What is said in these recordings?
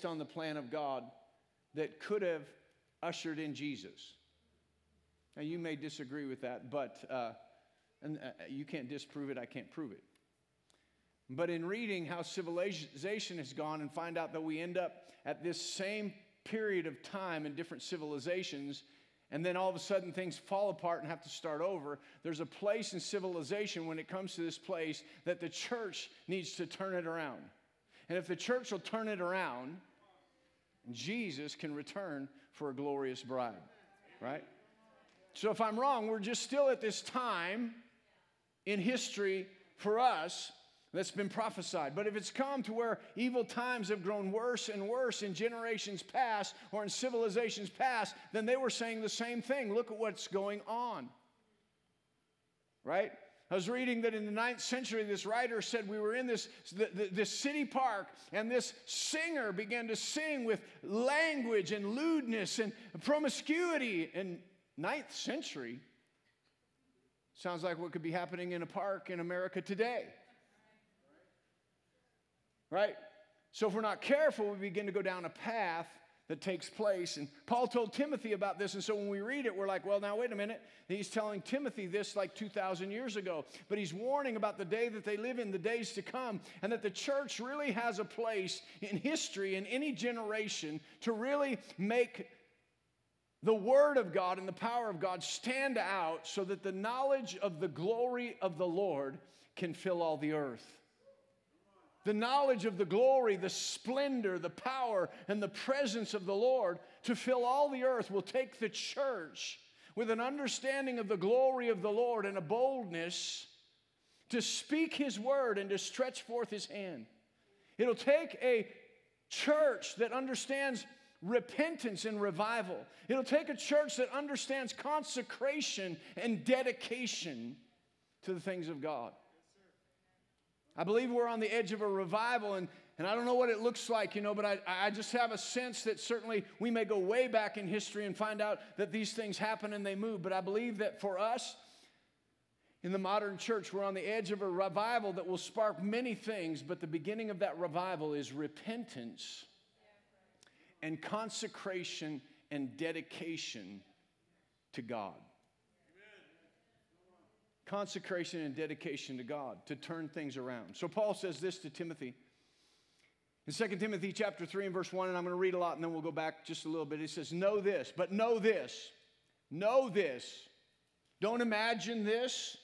based on the plan of God that could have ushered in Jesus. Now, you may disagree with that, but uh, and, uh, you can't disprove it, I can't prove it. But in reading how civilization has gone and find out that we end up at this same period of time in different civilizations, and then all of a sudden things fall apart and have to start over, there's a place in civilization when it comes to this place that the church needs to turn it around. And if the church will turn it around, Jesus can return for a glorious bride, right? So if I'm wrong, we're just still at this time in history for us that's been prophesied. But if it's come to where evil times have grown worse and worse in generations past or in civilizations past, then they were saying the same thing. Look at what's going on. Right? I was reading that in the ninth century, this writer said we were in this, this city park, and this singer began to sing with language and lewdness and promiscuity. In ninth century, sounds like what could be happening in a park in America today right? So if we're not careful, we begin to go down a path that takes place. And Paul told Timothy about this. And so when we read it, we're like, well, now wait a minute. He's telling Timothy this like 2,000 years ago. But he's warning about the day that they live in, the days to come, and that the church really has a place in history, in any generation, to really make the Word of God and the power of God stand out so that the knowledge of the glory of the Lord can fill all the earth the knowledge of the glory, the splendor, the power, and the presence of the Lord to fill all the earth will take the church with an understanding of the glory of the Lord and a boldness to speak His word and to stretch forth His hand. It'll take a church that understands repentance and revival. It'll take a church that understands consecration and dedication to the things of God. I believe we're on the edge of a revival, and, and I don't know what it looks like, you know, but I, I just have a sense that certainly we may go way back in history and find out that these things happen and they move. But I believe that for us, in the modern church, we're on the edge of a revival that will spark many things, but the beginning of that revival is repentance and consecration and dedication to God consecration and dedication to God to turn things around. So Paul says this to Timothy. In 2 Timothy chapter 3 and verse 1, and I'm going to read a lot and then we'll go back just a little bit. He says, Know this, but know this, know this. Don't imagine this,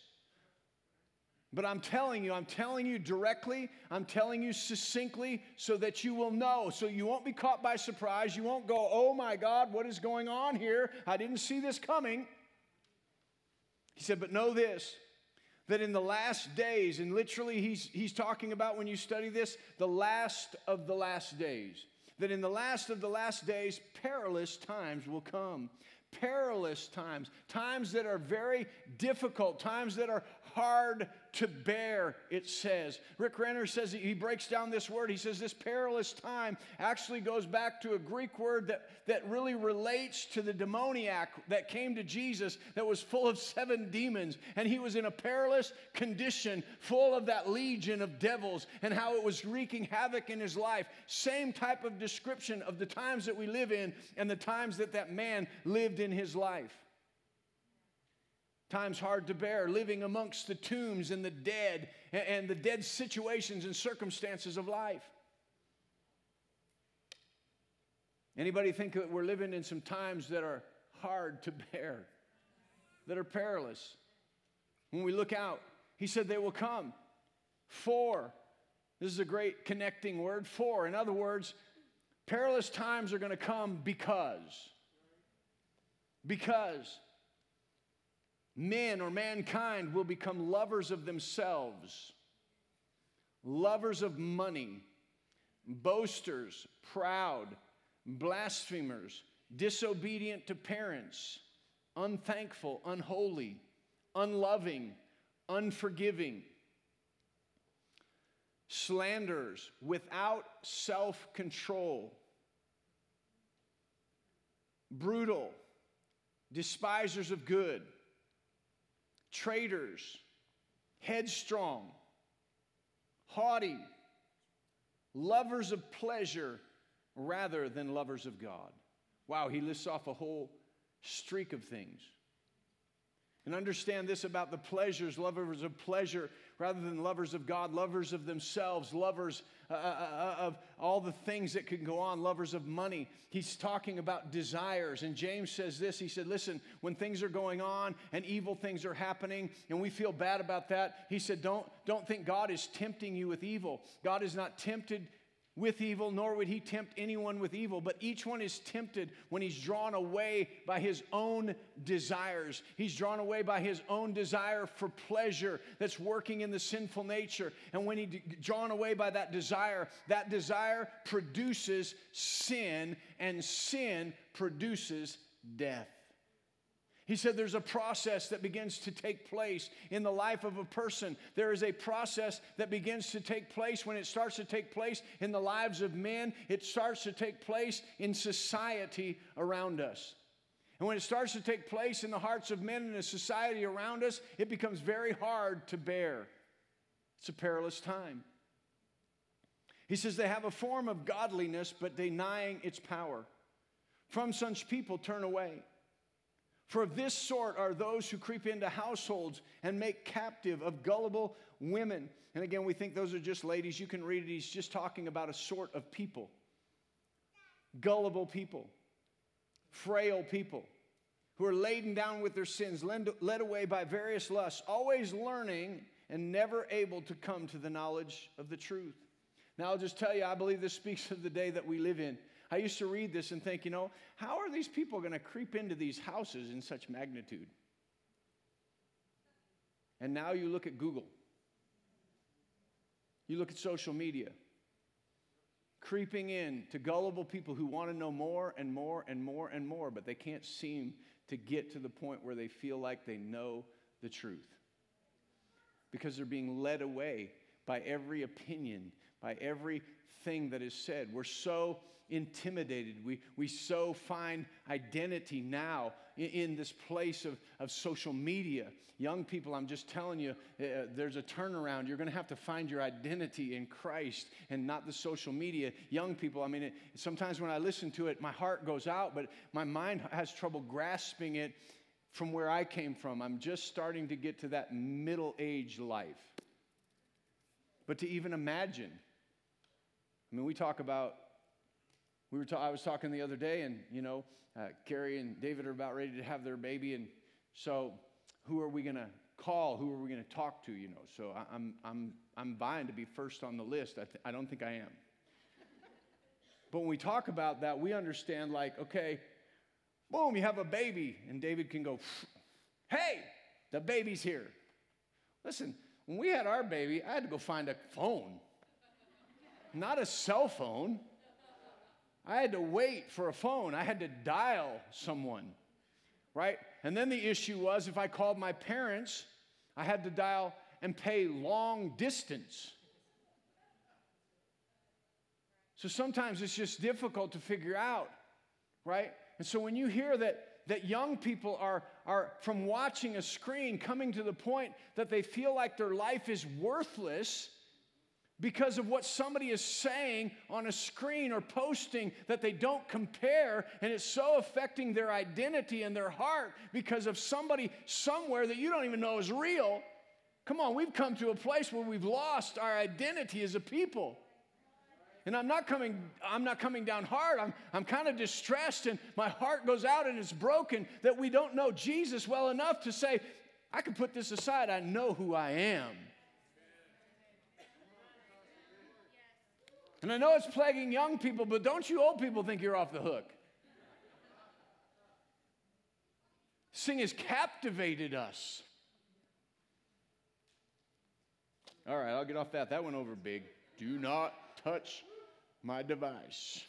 but I'm telling you, I'm telling you directly, I'm telling you succinctly so that you will know, so you won't be caught by surprise. You won't go, Oh my God, what is going on here? I didn't see this coming. He said, But know this, that in the last days, and literally he's, he's talking about when you study this, the last of the last days, that in the last of the last days, perilous times will come. Perilous times, times that are very difficult, times that are hard to bear, it says. Rick Renner says he breaks down this word. He says this perilous time actually goes back to a Greek word that, that really relates to the demoniac that came to Jesus that was full of seven demons. And he was in a perilous condition, full of that legion of devils and how it was wreaking havoc in his life. Same type of description of the times that we live in and the times that that man lived in his life. Times hard to bear, living amongst the tombs and the dead and the dead situations and circumstances of life. Anybody think that we're living in some times that are hard to bear, that are perilous? When we look out, he said they will come. For, this is a great connecting word, for. In other words, perilous times are going to come because. Because men or mankind will become lovers of themselves, lovers of money, boasters, proud, blasphemers, disobedient to parents, unthankful, unholy, unloving, unforgiving, slanderers, without self control, brutal, despisers of good traitors, headstrong, haughty, lovers of pleasure rather than lovers of God. Wow, he lists off a whole streak of things. And understand this about the pleasures, lovers of pleasure rather than lovers of God, lovers of themselves, lovers uh, uh, uh, of all the things that can go on, lovers of money. He's talking about desires. And James says this He said, Listen, when things are going on and evil things are happening and we feel bad about that, he said, Don't, don't think God is tempting you with evil. God is not tempted with evil, nor would he tempt anyone with evil. But each one is tempted when he's drawn away by his own desires. He's drawn away by his own desire for pleasure that's working in the sinful nature. And when he's drawn away by that desire, that desire produces sin, and sin produces death. He said there's a process that begins to take place in the life of a person. There is a process that begins to take place when it starts to take place in the lives of men, it starts to take place in society around us. And when it starts to take place in the hearts of men and the society around us, it becomes very hard to bear. It's a perilous time. He says they have a form of godliness, but denying its power. From such people, turn away. For of this sort are those who creep into households and make captive of gullible women. And again, we think those are just ladies. You can read it. He's just talking about a sort of people gullible people, frail people who are laden down with their sins, led away by various lusts, always learning and never able to come to the knowledge of the truth. Now, I'll just tell you, I believe this speaks of the day that we live in. I used to read this and think, you know, how are these people going to creep into these houses in such magnitude? And now you look at Google, you look at social media, creeping in to gullible people who want to know more and more and more and more, but they can't seem to get to the point where they feel like they know the truth because they're being led away by every opinion, by everything that is said. We're so intimidated. We, we so find identity now in, in this place of, of social media. Young people, I'm just telling you, uh, there's a turnaround. You're going to have to find your identity in Christ and not the social media. Young people, I mean, it, sometimes when I listen to it, my heart goes out, but my mind has trouble grasping it from where I came from. I'm just starting to get to that middle age life. But to even imagine, I mean, we talk about we were ta- I was talking the other day, and you know, uh, Carrie and David are about ready to have their baby, and so who are we going to call? Who are we going to talk to? You know, so I, am I'm I'm vying to be first on the list. I, th- I don't think I am. but when we talk about that, we understand like, okay, boom, you have a baby, and David can go, hey, the baby's here. Listen, when we had our baby, I had to go find a phone, not a cell phone. I had to wait for a phone. I had to dial someone, right? And then the issue was if I called my parents, I had to dial and pay long distance. So sometimes it's just difficult to figure out, right? And so when you hear that that young people are, are from watching a screen coming to the point that they feel like their life is worthless because of what somebody is saying on a screen or posting that they don't compare, and it's so affecting their identity and their heart because of somebody somewhere that you don't even know is real. Come on, we've come to a place where we've lost our identity as a people. And I'm not coming, I'm not coming down hard. I'm, I'm kind of distressed, and my heart goes out and it's broken that we don't know Jesus well enough to say, I can put this aside. I know who I am. And I know it's plaguing young people, but don't you old people think you're off the hook? Sing has captivated us. All right, I'll get off that. That went over big. Do not touch my device.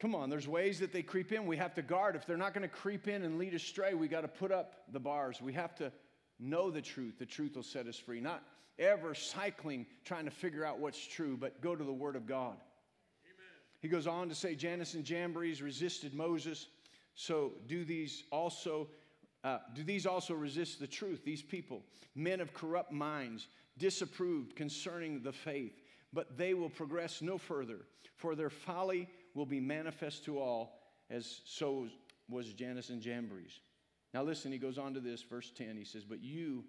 Come on, there's ways that they creep in. We have to guard. If they're not going to creep in and lead astray, we got to put up the bars. We have to know the truth. The truth will set us free. Not ever cycling trying to figure out what's true, but go to the Word of God. Amen. He goes on to say Jannes and Jambres resisted Moses, so do these also. Uh, do these also resist the truth? These people, men of corrupt minds, disapproved concerning the faith, but they will progress no further, for their folly will be manifest to all, as so was Jannes and Jambres. Now, listen, he goes on to this, verse 10. He says, But you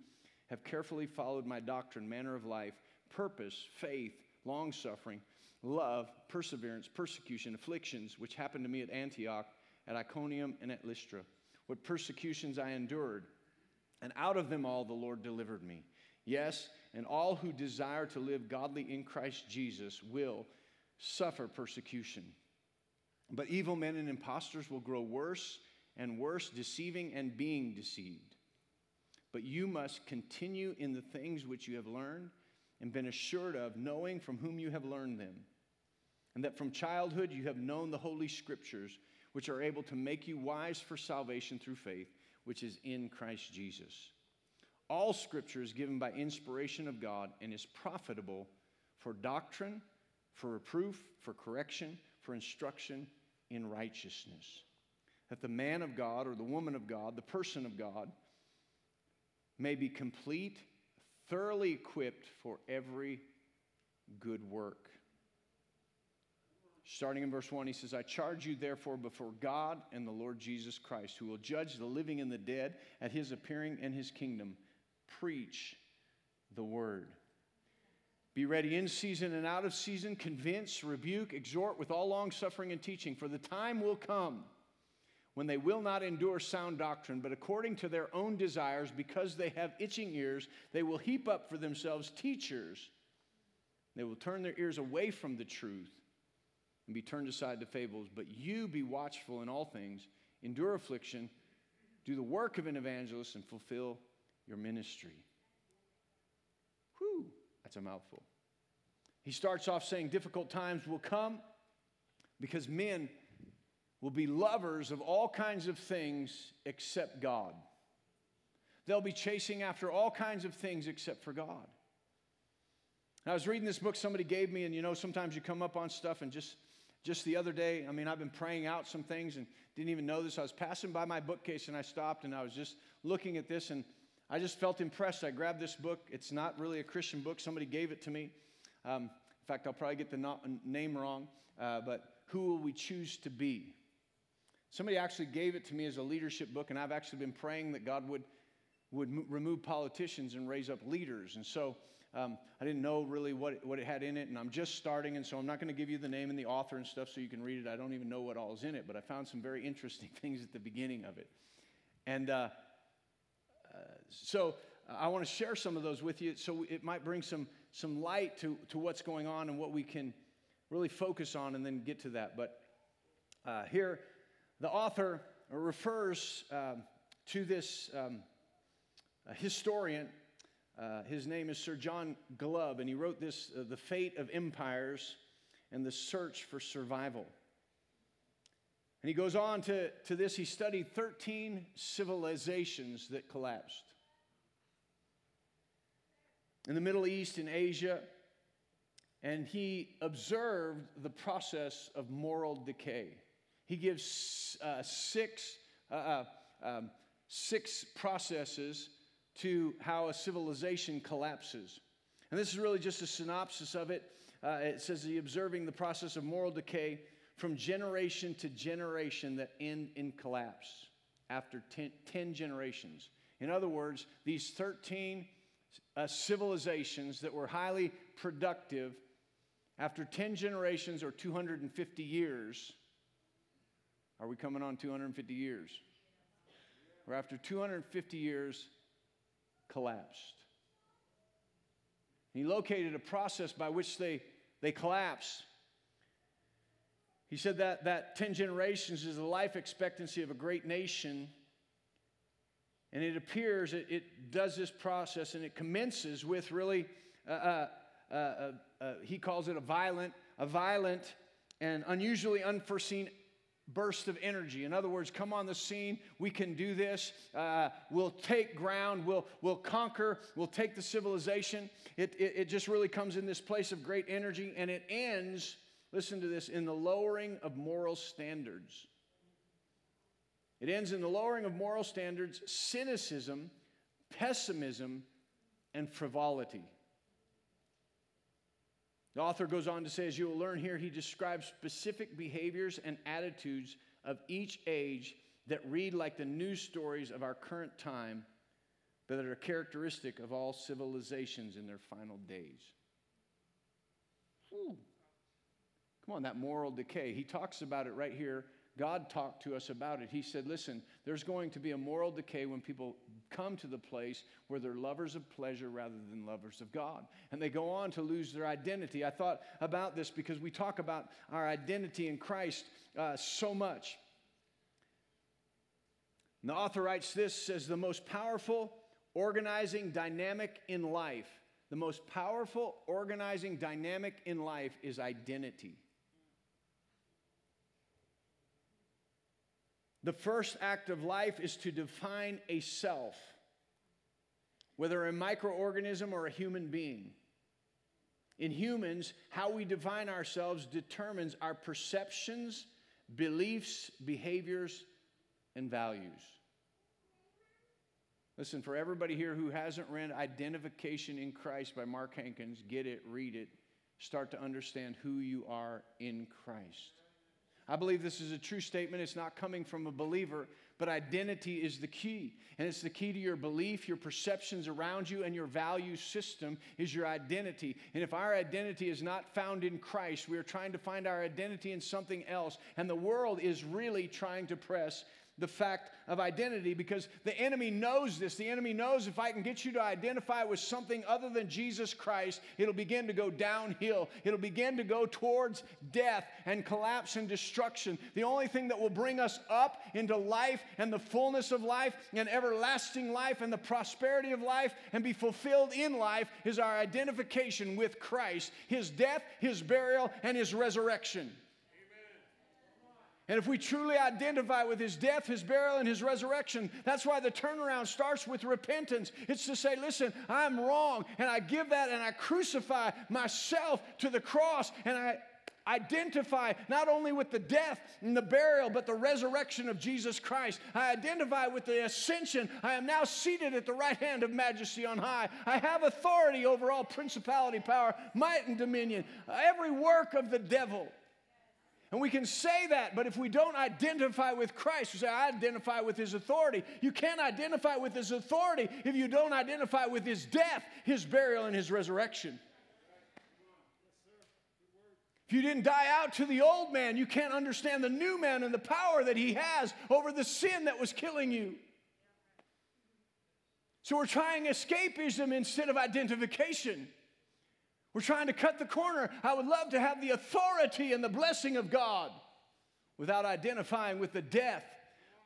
have carefully followed my doctrine, manner of life, purpose, faith, long suffering, love, perseverance, persecution, afflictions, which happened to me at Antioch, at Iconium, and at Lystra. What persecutions I endured, and out of them all the Lord delivered me. Yes, and all who desire to live godly in Christ Jesus will suffer persecution. But evil men and impostors will grow worse and worse, deceiving and being deceived. But you must continue in the things which you have learned and been assured of, knowing from whom you have learned them, and that from childhood you have known the Holy Scriptures, which are able to make you wise for salvation through faith, which is in Christ Jesus. All Scripture is given by inspiration of God and is profitable for doctrine, for reproof, for correction, for instruction in righteousness that the man of God or the woman of God, the person of God, may be complete, thoroughly equipped for every good work. Starting in verse 1, he says, I charge you therefore before God and the Lord Jesus Christ, who will judge the living and the dead at his appearing in his kingdom. Preach the word. Be ready in season and out of season, convince, rebuke, exhort with all long suffering and teaching, for the time will come when they will not endure sound doctrine, but according to their own desires, because they have itching ears, they will heap up for themselves teachers. They will turn their ears away from the truth and be turned aside to fables. But you be watchful in all things, endure affliction, do the work of an evangelist, and fulfill your ministry. Whew, that's a mouthful. He starts off saying difficult times will come because men will be lovers of all kinds of things except God. They'll be chasing after all kinds of things except for God. I was reading this book somebody gave me, and you know, sometimes you come up on stuff, and just just the other day, I mean, I've been praying out some things and didn't even know this. I was passing by my bookcase and I stopped and I was just looking at this and I just felt impressed. I grabbed this book. It's not really a Christian book. Somebody gave it to me. Um, in fact, I'll probably get the no- name wrong, uh, but Who Will We Choose to Be? Somebody actually gave it to me as a leadership book, and I've actually been praying that God would, would m- remove politicians and raise up leaders. And so um, I didn't know really what it, what it had in it, and I'm just starting, and so I'm not going to give you the name and the author and stuff so you can read it. I don't even know what all is in it, but I found some very interesting things at the beginning of it. And uh, uh, so I want to share some of those with you so it might bring some, some light to, to what's going on and what we can really focus on and then get to that. But uh, here, the author refers um, to this um, historian. Uh, his name is Sir John Glubb, and he wrote this uh, The Fate of Empires and the Search for Survival. And he goes on to, to this. He studied 13 civilizations that collapsed in the Middle East, in Asia, and he observed the process of moral decay. He gives uh, six, uh, uh, um, six processes to how a civilization collapses. And this is really just a synopsis of it. Uh, it says the observing the process of moral decay from generation to generation that end in collapse after ten, 10 generations. In other words, these 13 uh, civilizations that were highly productive, after 10 generations or 250 years, are we coming on 250 years? Or after 250 years, collapsed. He located a process by which they, they collapse. He said that, that 10 generations is the life expectancy of a great nation. And it appears it, it does this process and it commences with really, uh, uh, uh, uh, uh he calls it a violent, a violent and unusually unforeseen burst of energy. In other words, come on the scene. We can do this. Uh, we'll take ground. We'll, we'll conquer. We'll take the civilization. It, it, it just really comes in this place of great energy, and it ends, listen to this, in the lowering of moral standards. It ends in the lowering of moral standards, cynicism, pessimism, and frivolity. The author goes on to say, as you will learn here, he describes specific behaviors and attitudes of each age that read like the news stories of our current time, but that are characteristic of all civilizations in their final days. Come on, that moral decay. He talks about it right here. God talked to us about it. He said, Listen, there's going to be a moral decay when people come to the place where they're lovers of pleasure rather than lovers of God. And they go on to lose their identity. I thought about this because we talk about our identity in Christ uh, so much. And the author writes this says, The most powerful organizing dynamic in life, the most powerful organizing dynamic in life is identity. The first act of life is to define a self, whether a microorganism or a human being. In humans, how we define ourselves determines our perceptions, beliefs, behaviors, and values. Listen, for everybody here who hasn't read Identification in Christ by Mark Hankins, get it, read it, start to understand who you are in Christ. I believe this is a true statement. It's not coming from a believer, but identity is the key. And it's the key to your belief, your perceptions around you, and your value system is your identity. And if our identity is not found in Christ, we are trying to find our identity in something else. And the world is really trying to press the fact of identity because the enemy knows this. The enemy knows if I can get you to identify with something other than Jesus Christ, it'll begin to go downhill. It'll begin to go towards death and collapse and destruction. The only thing that will bring us up into life and the fullness of life and everlasting life and the prosperity of life and be fulfilled in life is our identification with Christ, his death, his burial, and his resurrection. And if we truly identify with his death, his burial, and his resurrection, that's why the turnaround starts with repentance. It's to say, listen, I'm wrong, and I give that and I crucify myself to the cross, and I identify not only with the death and the burial, but the resurrection of Jesus Christ. I identify with the ascension. I am now seated at the right hand of majesty on high. I have authority over all principality, power, might, and dominion, every work of the devil. And we can say that, but if we don't identify with Christ, we say, I identify with his authority. You can't identify with his authority if you don't identify with his death, his burial, and his resurrection. If you didn't die out to the old man, you can't understand the new man and the power that he has over the sin that was killing you. So we're trying escapism instead of identification. We're trying to cut the corner. I would love to have the authority and the blessing of God without identifying with the death.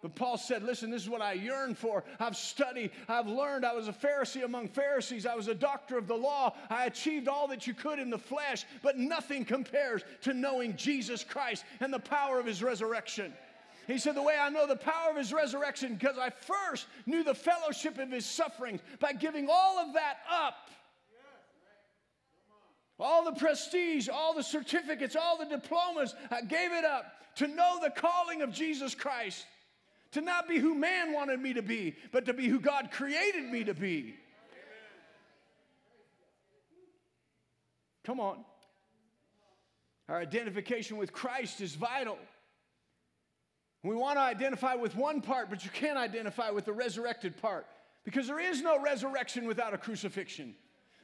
But Paul said, Listen, this is what I yearn for. I've studied, I've learned. I was a Pharisee among Pharisees, I was a doctor of the law. I achieved all that you could in the flesh, but nothing compares to knowing Jesus Christ and the power of his resurrection. He said, The way I know the power of his resurrection, because I first knew the fellowship of his sufferings by giving all of that up all the prestige, all the certificates, all the diplomas. I gave it up to know the calling of Jesus Christ, to not be who man wanted me to be, but to be who God created me to be. Come on. Our identification with Christ is vital. We want to identify with one part, but you can't identify with the resurrected part because there is no resurrection without a crucifixion.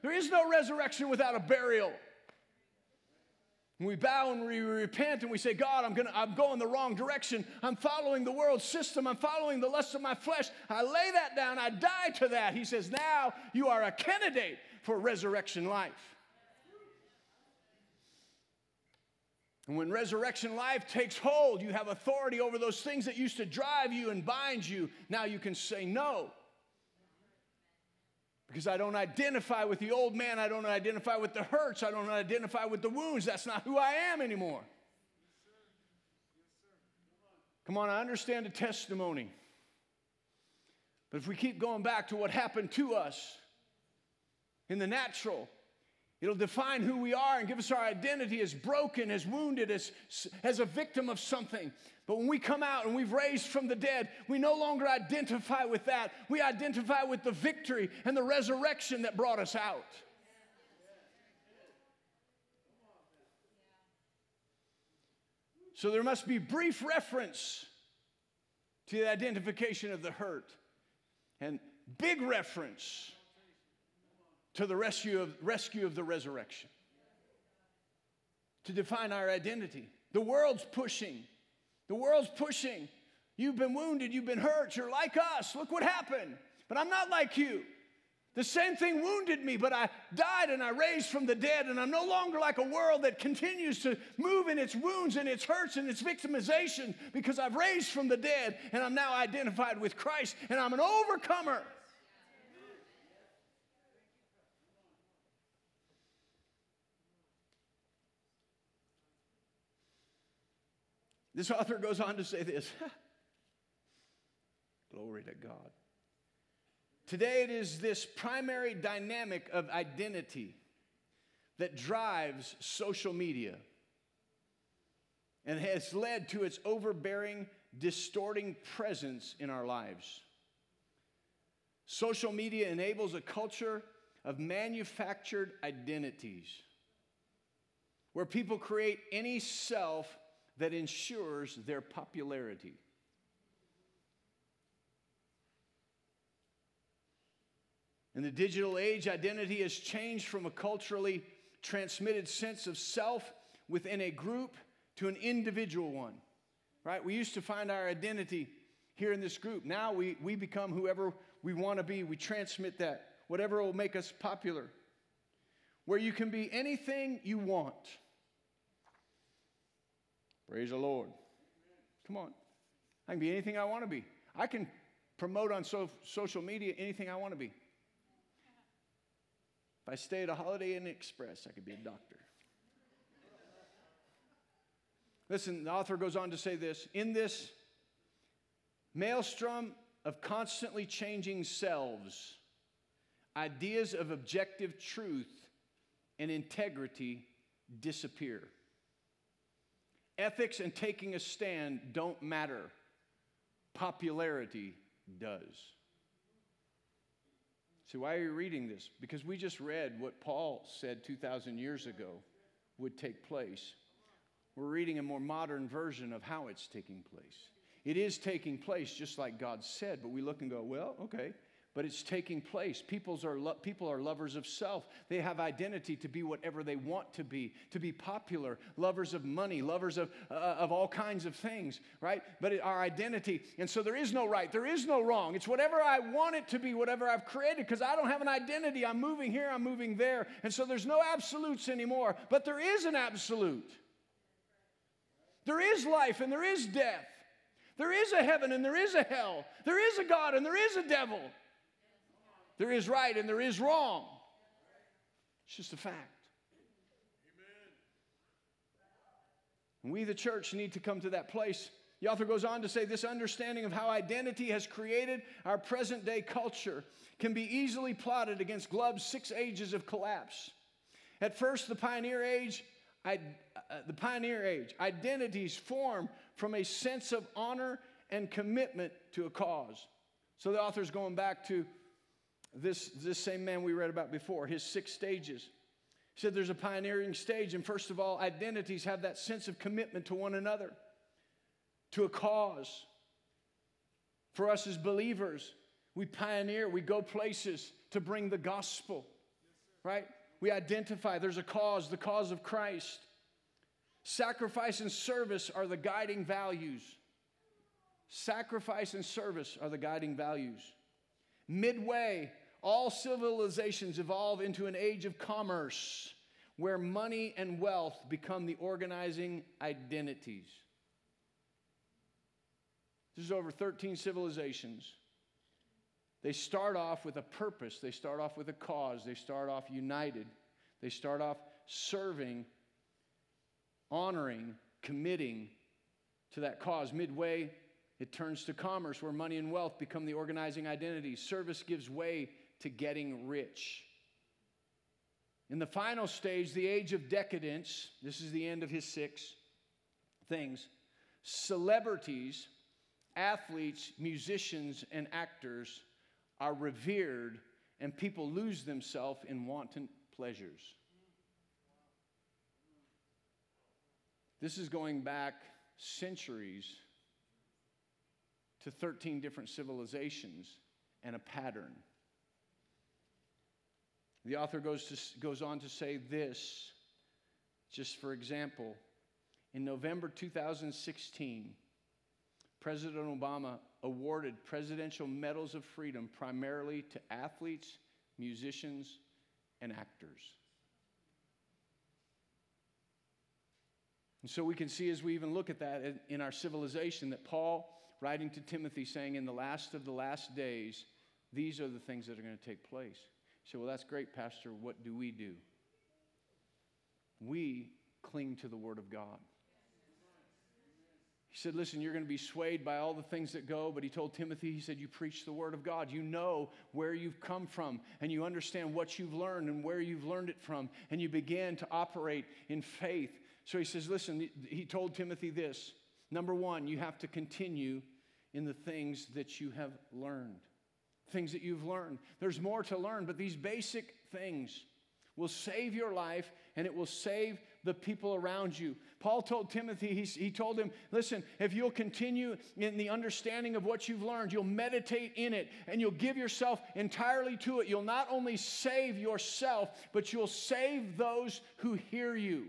There is no resurrection without a burial. we bow and we repent and we say, God, I'm, gonna, I'm going the wrong direction. I'm following the world system. I'm following the lust of my flesh. I lay that down. I die to that. He says, Now you are a candidate for resurrection life. And when resurrection life takes hold, you have authority over those things that used to drive you and bind you. Now you can say no. Because I don't identify with the old man. I don't identify with the hurts. I don't identify with the wounds. That's not who I am anymore. Come on, I understand the testimony. But if we keep going back to what happened to us in the natural, It'll define who we are and give us our identity as broken, as wounded, as, as a victim of something. But when we come out and we've raised from the dead, we no longer identify with that. We identify with the victory and the resurrection that brought us out. So there must be brief reference to the identification of the hurt and big reference to the rescue of, rescue of the resurrection. To define our identity. The world's pushing. The world's pushing. You've been wounded, you've been hurt, you're like us. Look what happened. But I'm not like you. The same thing wounded me, but I died and I raised from the dead, and I'm no longer like a world that continues to move in its wounds and its hurts and its victimization because I've raised from the dead and I'm now identified with Christ and I'm an overcomer. This author goes on to say this Glory to God. Today, it is this primary dynamic of identity that drives social media and has led to its overbearing, distorting presence in our lives. Social media enables a culture of manufactured identities where people create any self that ensures their popularity. In the digital age, identity has changed from a culturally transmitted sense of self within a group to an individual one. Right? We used to find our identity here in this group. Now we, we become whoever we want to be. We transmit that, whatever will make us popular. Where you can be anything you want. Praise the Lord. Come on. I can be anything I want to be. I can promote on so, social media anything I want to be. If I stay at a Holiday Inn Express, I could be a doctor. Listen, the author goes on to say this in this maelstrom of constantly changing selves, ideas of objective truth and integrity disappear. Ethics and taking a stand don't matter, popularity does. See, why are you reading this? Because we just read what Paul said 2,000 years ago would take place. We're reading a more modern version of how it's taking place. It is taking place just like God said, but we look and go, well, okay, but it's taking place. People's are lo- people are lovers of self. They have identity to be whatever they want to be, to be popular, lovers of money, lovers of, uh, of all kinds of things, right? But it, our identity, and so there is no right, there is no wrong. It's whatever I want it to be, whatever I've created, because I don't have an identity. I'm moving here, I'm moving there. And so there's no absolutes anymore, but there is an absolute. There is life and there is death. There is a heaven and there is a hell. There is a God and there is a devil. There is right and there is wrong. It's just a fact. And we, the church, need to come to that place. The author goes on to say this understanding of how identity has created our present day culture can be easily plotted against Glubb's six ages of collapse. At first, the pioneer age, I, uh, the pioneer age, identities form from a sense of honor and commitment to a cause. So the author's going back to this, this same man we read about before, his six stages. He said there's a pioneering stage, and first of all, identities have that sense of commitment to one another, to a cause. For us as believers, we pioneer, we go places to bring the gospel, right? We identify there's a cause, the cause of Christ. Sacrifice and service are the guiding values. Sacrifice and service are the guiding values. Midway, all civilizations evolve into an age of commerce where money and wealth become the organizing identities. This is over 13 civilizations. They start off with a purpose, they start off with a cause, they start off united, they start off serving, honoring, committing to that cause. Midway, it turns to commerce where money and wealth become the organizing identities. Service gives way to getting rich. In the final stage, the age of decadence, this is the end of his six things. Celebrities, athletes, musicians, and actors are revered, and people lose themselves in wanton pleasures. This is going back centuries to 13 different civilizations and a pattern. The author goes, to, goes on to say this, just for example. In November 2016, President Obama awarded presidential medals of freedom primarily to athletes, musicians, and actors. And so we can see as we even look at that in our civilization that Paul, writing to Timothy, saying, In the last of the last days, these are the things that are going to take place. Say, Well, that's great, Pastor. What do we do? We cling to the Word of God. He said, Listen, you're going to be swayed by all the things that go. But he told Timothy, He said, You preach the word of God. You know where you've come from, and you understand what you've learned and where you've learned it from, and you begin to operate in faith so he says, listen, he told Timothy this. Number one, you have to continue in the things that you have learned. Things that you've learned. There's more to learn, but these basic things will save your life and it will save the people around you. Paul told Timothy, he, he told him, listen, if you'll continue in the understanding of what you've learned, you'll meditate in it and you'll give yourself entirely to it. You'll not only save yourself, but you'll save those who hear you.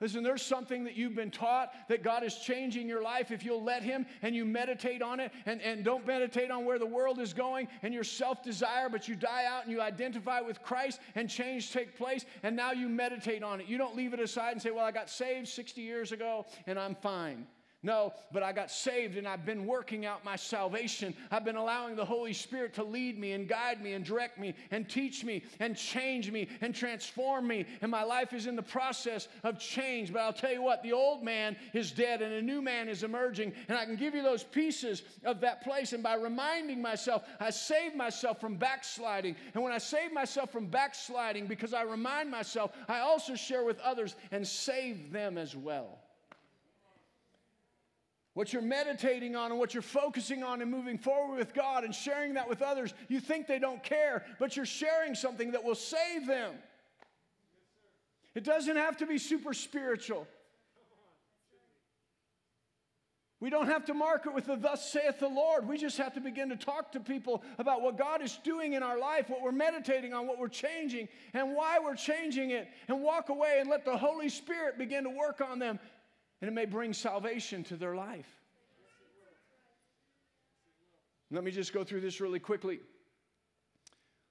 Listen, there's something that you've been taught that God is changing your life if you'll let Him and you meditate on it and, and don't meditate on where the world is going and your self desire, but you die out and you identify with Christ and change take place and now you meditate on it. You don't leave it aside and say, Well, I got saved 60 years ago and I'm fine. No, but I got saved and I've been working out my salvation. I've been allowing the Holy Spirit to lead me and guide me and direct me and teach me and change me and transform me. And my life is in the process of change. But I'll tell you what, the old man is dead and a new man is emerging. And I can give you those pieces of that place. And by reminding myself, I save myself from backsliding. And when I save myself from backsliding, because I remind myself, I also share with others and save them as well what you're meditating on and what you're focusing on and moving forward with God and sharing that with others, you think they don't care, but you're sharing something that will save them. It doesn't have to be super spiritual. We don't have to mark it with the thus saith the Lord. We just have to begin to talk to people about what God is doing in our life, what we're meditating on, what we're changing, and why we're changing it, and walk away and let the Holy Spirit begin to work on them and it may bring salvation to their life. Let me just go through this really quickly.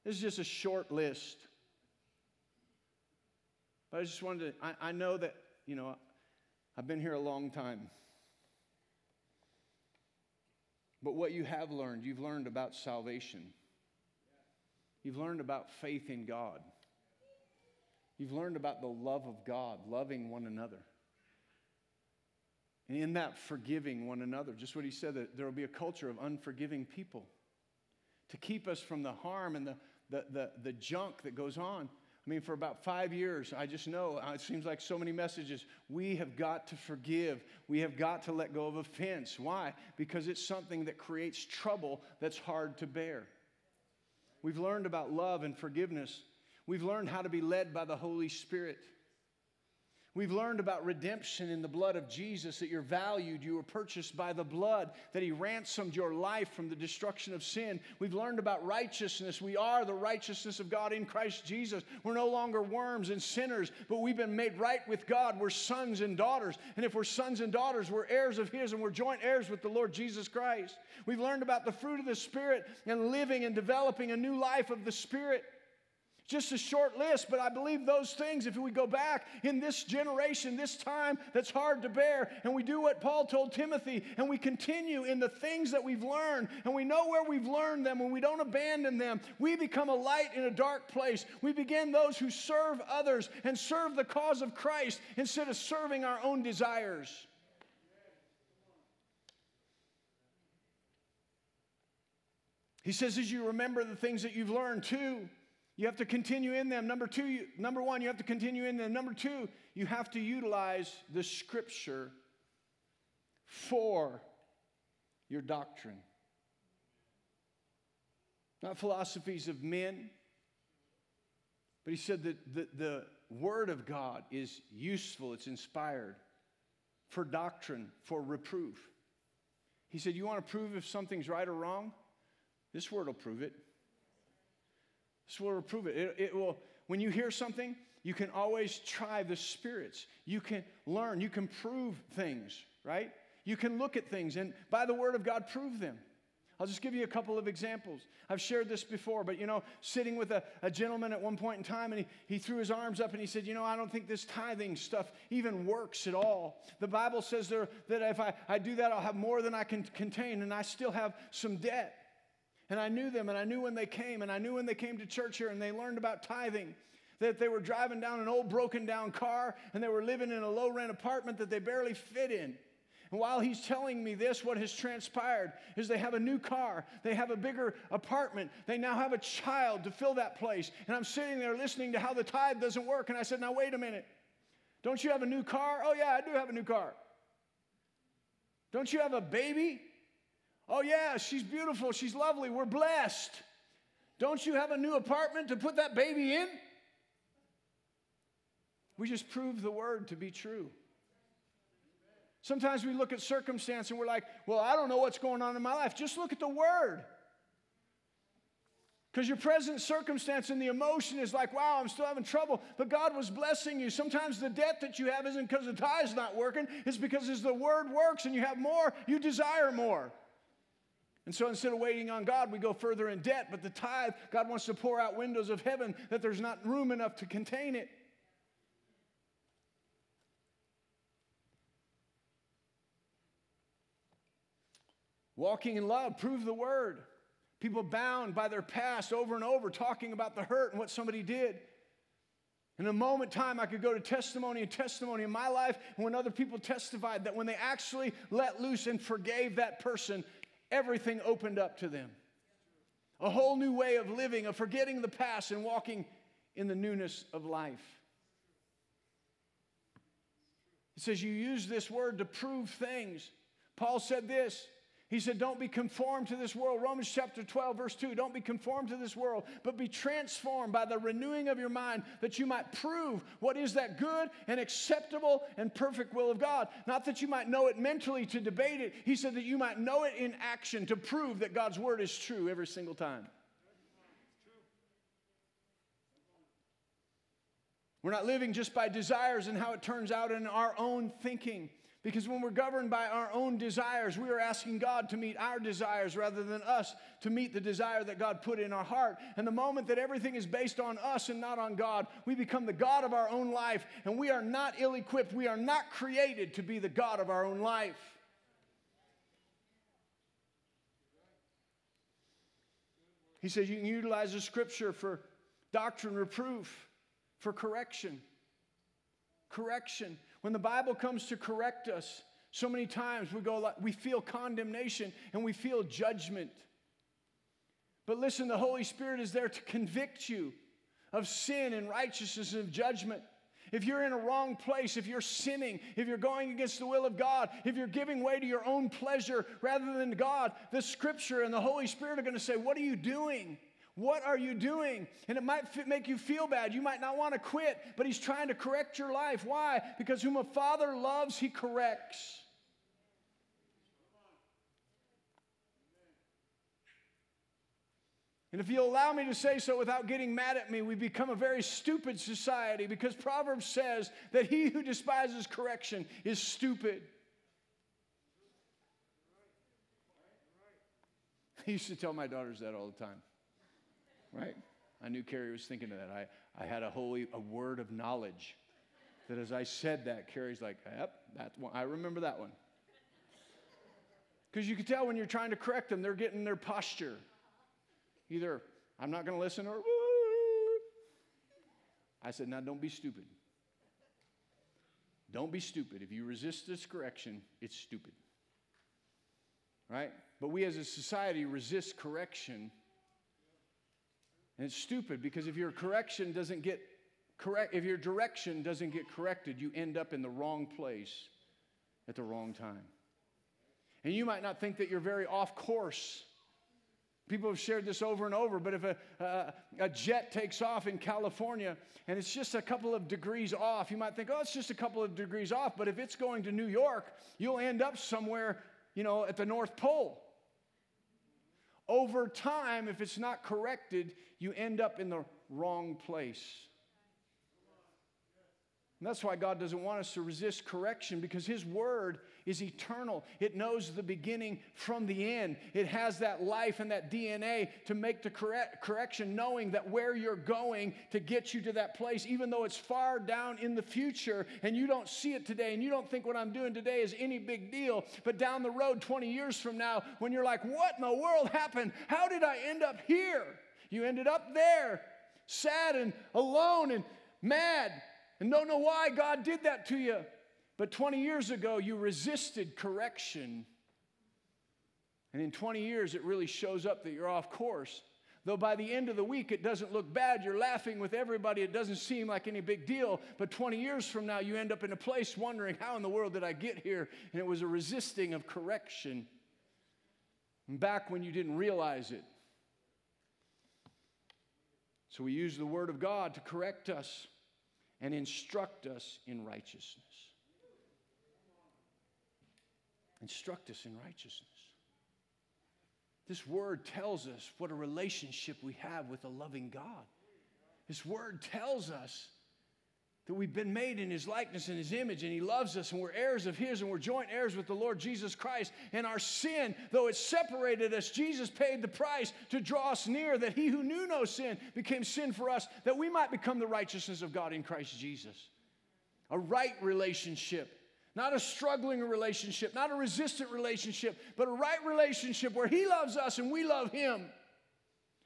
This is just a short list. But I just wanted to, I, I know that, you know, I've been here a long time. But what you have learned, you've learned about salvation. You've learned about faith in God. You've learned about the love of God, loving one another. And in that, forgiving one another. Just what he said, that there will be a culture of unforgiving people to keep us from the harm and the, the, the, the junk that goes on. I mean, for about five years, I just know uh, it seems like so many messages. We have got to forgive. We have got to let go of offense. Why? Because it's something that creates trouble that's hard to bear. We've learned about love and forgiveness. We've learned how to be led by the Holy Spirit. We've learned about redemption in the blood of Jesus, that you're valued, you were purchased by the blood, that He ransomed your life from the destruction of sin. We've learned about righteousness. We are the righteousness of God in Christ Jesus. We're no longer worms and sinners, but we've been made right with God. We're sons and daughters. And if we're sons and daughters, we're heirs of His and we're joint heirs with the Lord Jesus Christ. We've learned about the fruit of the Spirit and living and developing a new life of the Spirit. Just a short list, but I believe those things, if we go back in this generation, this time that's hard to bear, and we do what Paul told Timothy, and we continue in the things that we've learned, and we know where we've learned them, and we don't abandon them, we become a light in a dark place. We begin those who serve others and serve the cause of Christ instead of serving our own desires. He says, as you remember the things that you've learned too, you have to continue in them. Number two, you, number one, you have to continue in them. Number two, you have to utilize the scripture for your doctrine. Not philosophies of men, but he said that the, the Word of God is useful, it's inspired for doctrine, for reproof. He said, You want to prove if something's right or wrong? This word will prove it. This will prove it. it. It will, when you hear something, you can always try the spirits. You can learn, you can prove things, right? You can look at things and by the word of God prove them. I'll just give you a couple of examples. I've shared this before, but you know, sitting with a, a gentleman at one point in time, and he, he threw his arms up and he said, You know, I don't think this tithing stuff even works at all. The Bible says there, that if I, I do that, I'll have more than I can contain, and I still have some debt. And I knew them, and I knew when they came, and I knew when they came to church here and they learned about tithing that they were driving down an old broken down car and they were living in a low rent apartment that they barely fit in. And while he's telling me this, what has transpired is they have a new car, they have a bigger apartment, they now have a child to fill that place. And I'm sitting there listening to how the tithe doesn't work. And I said, Now, wait a minute. Don't you have a new car? Oh, yeah, I do have a new car. Don't you have a baby? Oh, yeah, she's beautiful, she's lovely, we're blessed. Don't you have a new apartment to put that baby in? We just prove the word to be true. Sometimes we look at circumstance and we're like, well, I don't know what's going on in my life. Just look at the word. Because your present circumstance and the emotion is like, wow, I'm still having trouble. But God was blessing you. Sometimes the debt that you have isn't because the tithe's not working, it's because as the word works and you have more, you desire more. And so instead of waiting on God, we go further in debt. But the tithe, God wants to pour out windows of heaven that there's not room enough to contain it. Walking in love, prove the word. People bound by their past over and over, talking about the hurt and what somebody did. In a moment time, I could go to testimony and testimony in my life, when other people testified that when they actually let loose and forgave that person, everything opened up to them. A whole new way of living, of forgetting the past and walking in the newness of life. It says you use this word to prove things. Paul said this he said, Don't be conformed to this world. Romans chapter 12, verse 2. Don't be conformed to this world, but be transformed by the renewing of your mind that you might prove what is that good and acceptable and perfect will of God. Not that you might know it mentally to debate it. He said that you might know it in action to prove that God's word is true every single time. We're not living just by desires and how it turns out in our own thinking. Because when we're governed by our own desires, we are asking God to meet our desires rather than us to meet the desire that God put in our heart. And the moment that everything is based on us and not on God, we become the God of our own life. And we are not ill equipped. We are not created to be the God of our own life. He says you can utilize the scripture for doctrine, reproof, for correction. Correction. When the Bible comes to correct us, so many times we go we feel condemnation and we feel judgment. But listen, the Holy Spirit is there to convict you of sin and righteousness and judgment. If you're in a wrong place, if you're sinning, if you're going against the will of God, if you're giving way to your own pleasure rather than God, the scripture and the Holy Spirit are going to say, What are you doing? What are you doing? And it might fit, make you feel bad. You might not want to quit, but He's trying to correct your life. Why? Because whom a father loves, He corrects. And if you'll allow me to say so without getting mad at me, we become a very stupid society because Proverbs says that he who despises correction is stupid. I used to tell my daughters that all the time right? I knew Carrie was thinking of that. I, I had a holy a word of knowledge that as I said that, Carrie's like, yep, that's one. I remember that one. Because you can tell when you're trying to correct them, they're getting their posture. Either I'm not going to listen or I said, now don't be stupid. Don't be stupid. If you resist this correction, it's stupid. Right? But we as a society resist correction and it's stupid because if your correction doesn't get correct, if your direction doesn't get corrected, you end up in the wrong place at the wrong time. And you might not think that you're very off course, People have shared this over and over, but if a, a jet takes off in California and it's just a couple of degrees off, you might think, oh, it's just a couple of degrees off. But if it's going to New York, you'll end up somewhere, you know, at the North Pole. Over time, if it's not corrected, you end up in the wrong place. And that's why God doesn't want us to resist correction because His Word is eternal. It knows the beginning from the end. It has that life and that DNA to make the correct, correction, knowing that where you're going to get you to that place, even though it's far down in the future and you don't see it today and you don't think what I'm doing today is any big deal. But down the road, 20 years from now, when you're like, what in the world happened? How did I end up here? You ended up there, sad and alone and mad and don't know why God did that to you. But 20 years ago, you resisted correction. And in 20 years, it really shows up that you're off course. Though by the end of the week, it doesn't look bad. You're laughing with everybody. It doesn't seem like any big deal. But 20 years from now, you end up in a place wondering, how in the world did I get here? And it was a resisting of correction. Back when you didn't realize it. So we use the Word of God to correct us and instruct us in righteousness. Instruct us in righteousness. This word tells us what a relationship we have with a loving God. This word tells us that we've been made in his likeness and his image, and he loves us, and we're heirs of his, and we're joint heirs with the Lord Jesus Christ. And our sin, though it separated us, Jesus paid the price to draw us near, that he who knew no sin became sin for us, that we might become the righteousness of God in Christ Jesus. A right relationship. Not a struggling relationship, not a resistant relationship, but a right relationship where He loves us and we love Him.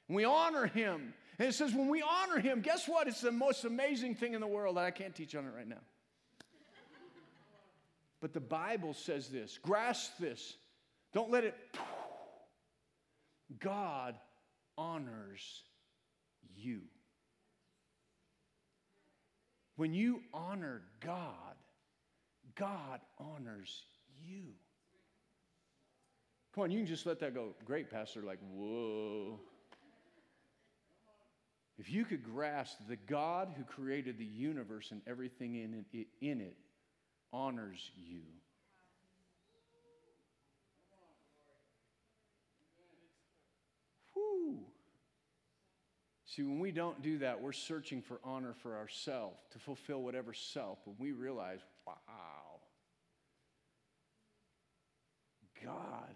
And we honor Him and it says, when we honor him, guess what? It's the most amazing thing in the world. that I can't teach on it right now. But the Bible says this grasp this. Don't let it. God honors you. When you honor God, God honors you. Come on, you can just let that go. Great, Pastor. Like, whoa. If you could grasp the God who created the universe and everything in it, in it honors you. Whew. See, when we don't do that, we're searching for honor for ourselves to fulfill whatever self. When we realize, wow, God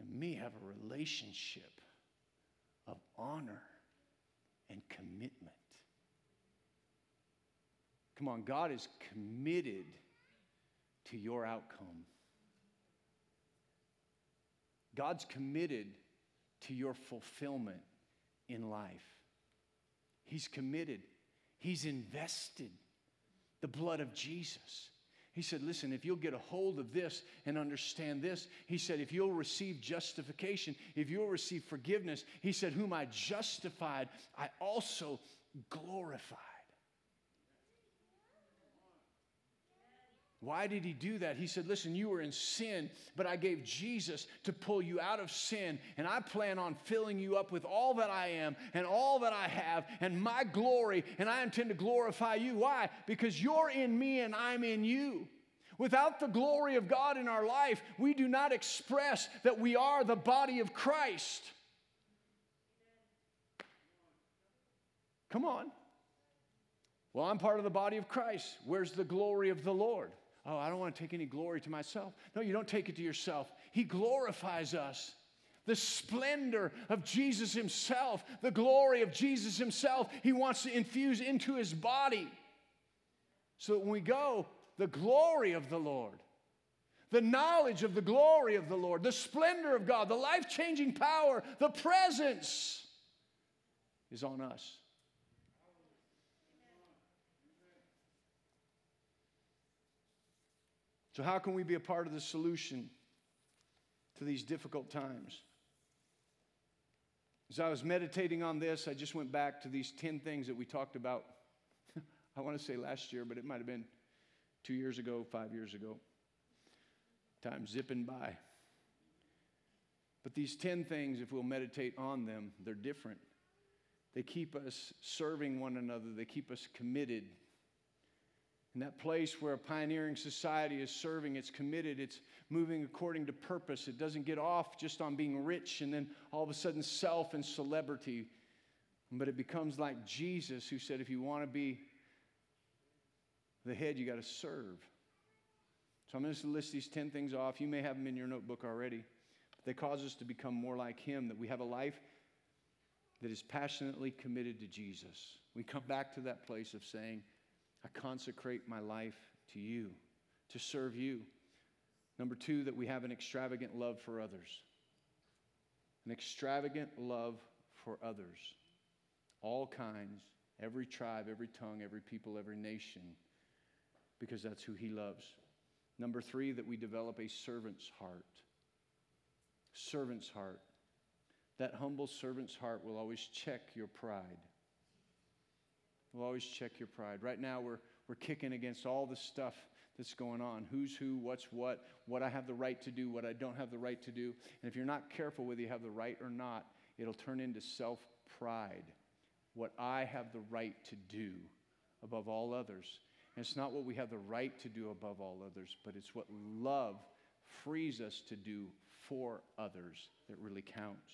and me have a relationship of honor and commitment. Come on, God is committed to your outcome. God's committed to your fulfillment in life. He's committed, He's invested the blood of Jesus. He said, Listen, if you'll get a hold of this and understand this, he said, if you'll receive justification, if you'll receive forgiveness, he said, Whom I justified, I also glorified. Why did he do that? He said, Listen, you were in sin, but I gave Jesus to pull you out of sin, and I plan on filling you up with all that I am and all that I have and my glory, and I intend to glorify you. Why? Because you're in me and I'm in you. Without the glory of God in our life, we do not express that we are the body of Christ. Come on. Well, I'm part of the body of Christ. Where's the glory of the Lord? Oh, I don't want to take any glory to myself. No, you don't take it to yourself. He glorifies us. The splendor of Jesus Himself, the glory of Jesus Himself, He wants to infuse into His body. So that when we go, the glory of the Lord, the knowledge of the glory of the Lord, the splendor of God, the life changing power, the presence is on us. So, how can we be a part of the solution to these difficult times? As I was meditating on this, I just went back to these 10 things that we talked about. I want to say last year, but it might have been two years ago, five years ago. Time zipping by. But these 10 things, if we'll meditate on them, they're different. They keep us serving one another, they keep us committed. In that place where a pioneering society is serving, it's committed, it's moving according to purpose. It doesn't get off just on being rich and then all of a sudden self and celebrity. But it becomes like Jesus, who said, if you want to be the head, you got to serve. So I'm going to list these 10 things off. You may have them in your notebook already. They cause us to become more like Him, that we have a life that is passionately committed to Jesus. We come back to that place of saying, I consecrate my life to you, to serve you. Number two, that we have an extravagant love for others. An extravagant love for others. All kinds, every tribe, every tongue, every people, every nation, because that's who he loves. Number three, that we develop a servant's heart. Servant's heart. That humble servant's heart will always check your pride. Will always check your pride. Right now, we're, we're kicking against all the stuff that's going on who's who, what's what, what I have the right to do, what I don't have the right to do. And if you're not careful whether you have the right or not, it'll turn into self pride. What I have the right to do above all others. And it's not what we have the right to do above all others, but it's what love frees us to do for others that really counts.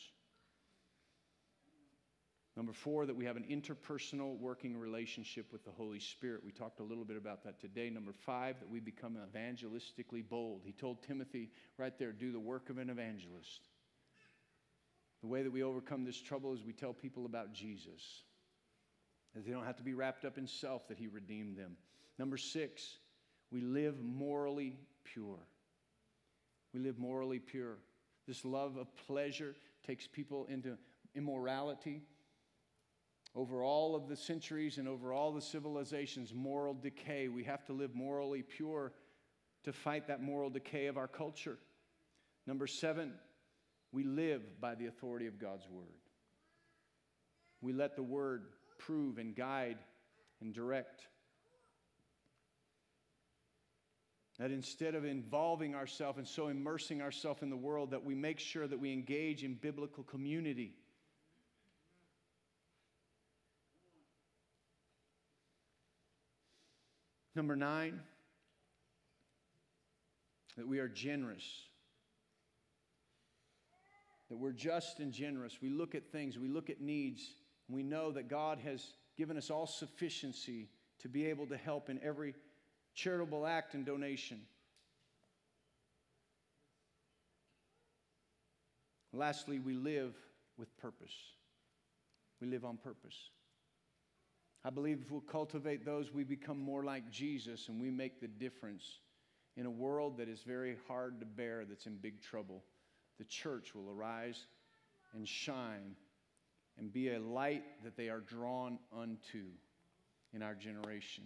Number four, that we have an interpersonal working relationship with the Holy Spirit. We talked a little bit about that today. Number five, that we become evangelistically bold. He told Timothy right there, do the work of an evangelist. The way that we overcome this trouble is we tell people about Jesus. That they don't have to be wrapped up in self, that He redeemed them. Number six, we live morally pure. We live morally pure. This love of pleasure takes people into immorality. Over all of the centuries and over all the civilizations, moral decay. We have to live morally pure to fight that moral decay of our culture. Number seven, we live by the authority of God's Word. We let the Word prove and guide and direct. That instead of involving ourselves and so immersing ourselves in the world, that we make sure that we engage in biblical community Number nine, that we are generous. That we're just and generous. We look at things, we look at needs, and we know that God has given us all sufficiency to be able to help in every charitable act and donation. Lastly, we live with purpose. We live on purpose. I believe if we'll cultivate those, we become more like Jesus and we make the difference in a world that is very hard to bear, that's in big trouble. The church will arise and shine and be a light that they are drawn unto in our generation.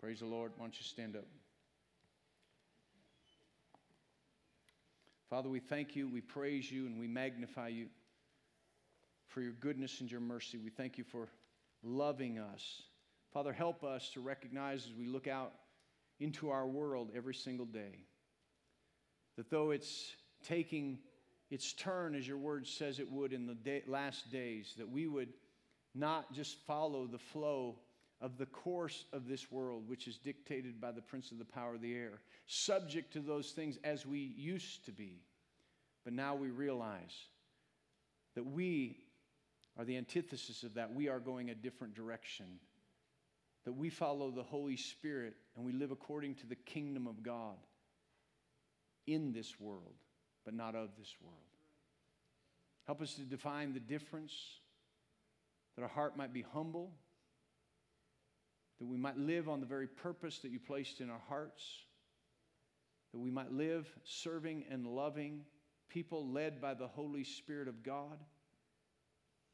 Praise the Lord. Why don't you stand up? Father, we thank you, we praise you, and we magnify you for your goodness and your mercy. We thank you for loving us. Father, help us to recognize as we look out into our world every single day that though it's taking its turn, as your word says it would in the day, last days, that we would not just follow the flow of the course of this world, which is dictated by the prince of the power of the air, subject to those things as we used to be. But now we realize that we are the antithesis of that. We are going a different direction. That we follow the Holy Spirit and we live according to the kingdom of God in this world, but not of this world. Help us to define the difference, that our heart might be humble, that we might live on the very purpose that you placed in our hearts, that we might live serving and loving people led by the Holy Spirit of God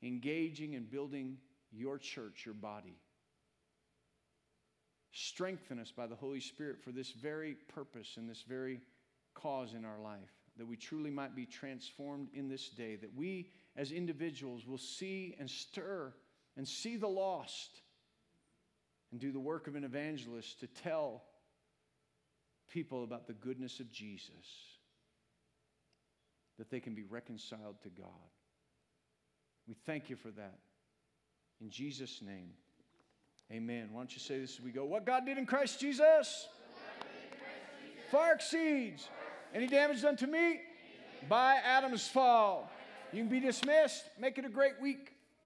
engaging and building your church, your body. Strengthen us by the Holy Spirit for this very purpose and this very cause in our life, that we truly might be transformed in this day, that we as individuals will see and stir and see the lost and do the work of an evangelist to tell people about the goodness of Jesus that they can be reconciled to God. We thank you for that. In Jesus' name, amen. Why don't you say this as we go? What God did in Christ Jesus far exceeds any damage done to me by Adam's fall. You can be dismissed. Make it a great week.